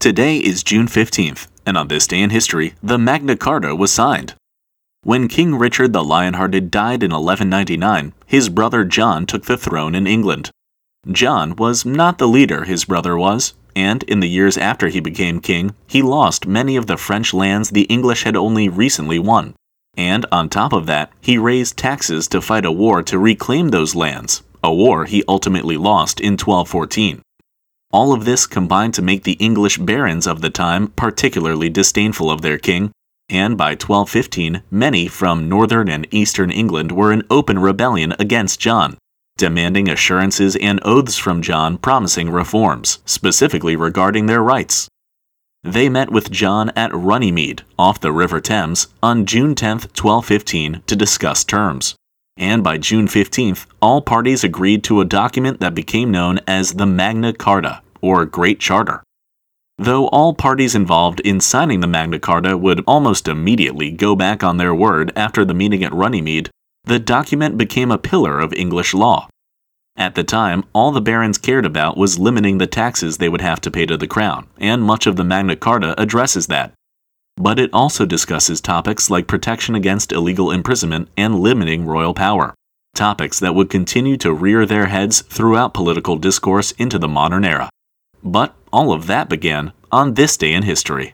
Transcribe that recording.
Today is June 15th, and on this day in history, the Magna Carta was signed. When King Richard the Lionhearted died in 1199, his brother John took the throne in England. John was not the leader his brother was, and in the years after he became king, he lost many of the French lands the English had only recently won. And on top of that, he raised taxes to fight a war to reclaim those lands, a war he ultimately lost in 1214. All of this combined to make the English barons of the time particularly disdainful of their king, and by 1215, many from northern and eastern England were in open rebellion against John, demanding assurances and oaths from John promising reforms, specifically regarding their rights. They met with John at Runnymede, off the River Thames, on June 10, 1215, to discuss terms and by June 15th, all parties agreed to a document that became known as the Magna Carta, or Great Charter. Though all parties involved in signing the Magna Carta would almost immediately go back on their word after the meeting at Runnymede, the document became a pillar of English law. At the time, all the barons cared about was limiting the taxes they would have to pay to the crown, and much of the Magna Carta addresses that but it also discusses topics like protection against illegal imprisonment and limiting royal power, topics that would continue to rear their heads throughout political discourse into the modern era. But all of that began on this day in history.